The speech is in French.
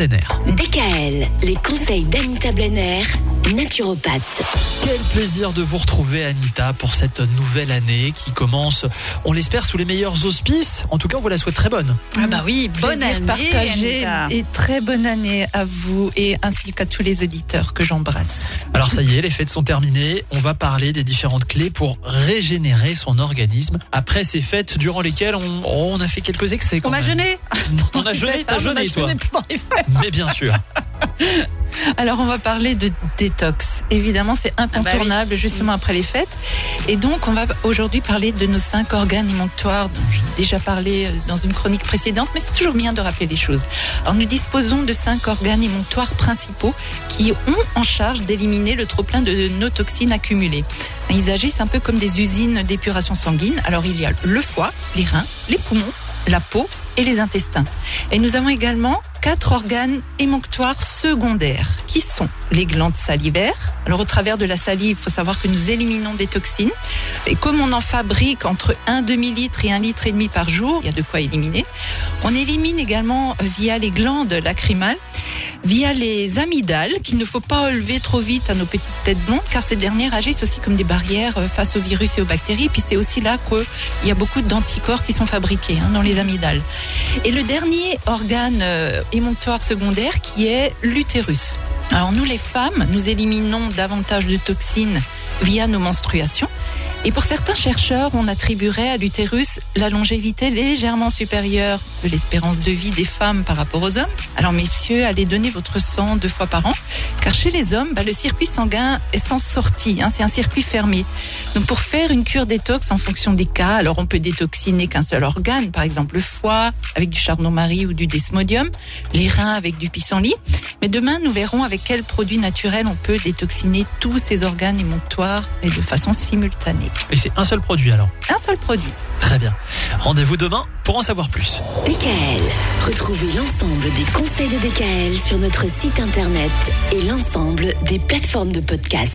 DKL, les conseils d'Anita Blenner, naturopathe. Quel plaisir de vous retrouver Anita pour cette nouvelle année qui commence, on l'espère, sous les meilleurs auspices. En tout cas, on vous la souhaite très bonne. Ah bah oui, bonne Plaisir année partagé Anita. et très bonne année à vous et ainsi qu'à tous les auditeurs que j'embrasse. Alors ça y est, les fêtes sont terminées. On va parler des différentes clés pour régénérer son organisme après ces fêtes durant lesquelles on, oh, on a fait quelques excès. quand On a même. jeûné On a jeûné, t'as on a jeûné toi. jeûné fêtes. Mais bien sûr. Alors on va parler de détox. Évidemment, c'est incontournable justement après les fêtes. Et donc on va aujourd'hui parler de nos cinq organes émonctoires dont j'ai déjà parlé euh, dans une chronique précédente, mais c'est toujours bien de rappeler les choses. Alors nous disposons de cinq organes émonctoires principaux qui ont en charge d'éliminer le trop-plein de nos toxines accumulées. Ils agissent un peu comme des usines d'épuration sanguine. Alors il y a le foie, les reins, les poumons, la peau et les intestins. Et nous avons également quatre organes émonctoires secondaires qui sont les glandes salivaires. Alors au travers de la salive, il faut savoir que nous éliminons des toxines. Et comme on en fabrique entre un demi-litre et un litre et demi par jour, il y a de quoi éliminer. On élimine également euh, via les glandes lacrymales, via les amygdales qu'il ne faut pas enlever trop vite à nos petites têtes blondes car ces dernières agissent aussi comme des barrières euh, face aux virus et aux bactéries. Puis c'est aussi là qu'il y a beaucoup d'anticorps qui sont fabriqués hein, dans les amygdales. Et le dernier organe euh, émonctoire secondaire qui est l'utérus. Alors nous les femmes, nous éliminons davantage de toxines via nos menstruations. Et pour certains chercheurs, on attribuerait à l'utérus la longévité légèrement supérieure de l'espérance de vie des femmes par rapport aux hommes. Alors messieurs, allez donner votre sang deux fois par an, car chez les hommes, bah, le circuit sanguin est sans sortie, hein, c'est un circuit fermé. Donc pour faire une cure détox en fonction des cas, alors on peut détoxiner qu'un seul organe, par exemple le foie avec du chardon-marie ou du desmodium, les reins avec du pissenlit. Mais demain, nous verrons avec quels produits naturels on peut détoxiner tous ces organes émonctoires et de façon simultanée. Et c'est un seul produit alors. Un seul produit. Très bien. Rendez-vous demain pour en savoir plus. DKL, retrouvez l'ensemble des conseils de DKL sur notre site internet et l'ensemble des plateformes de podcast.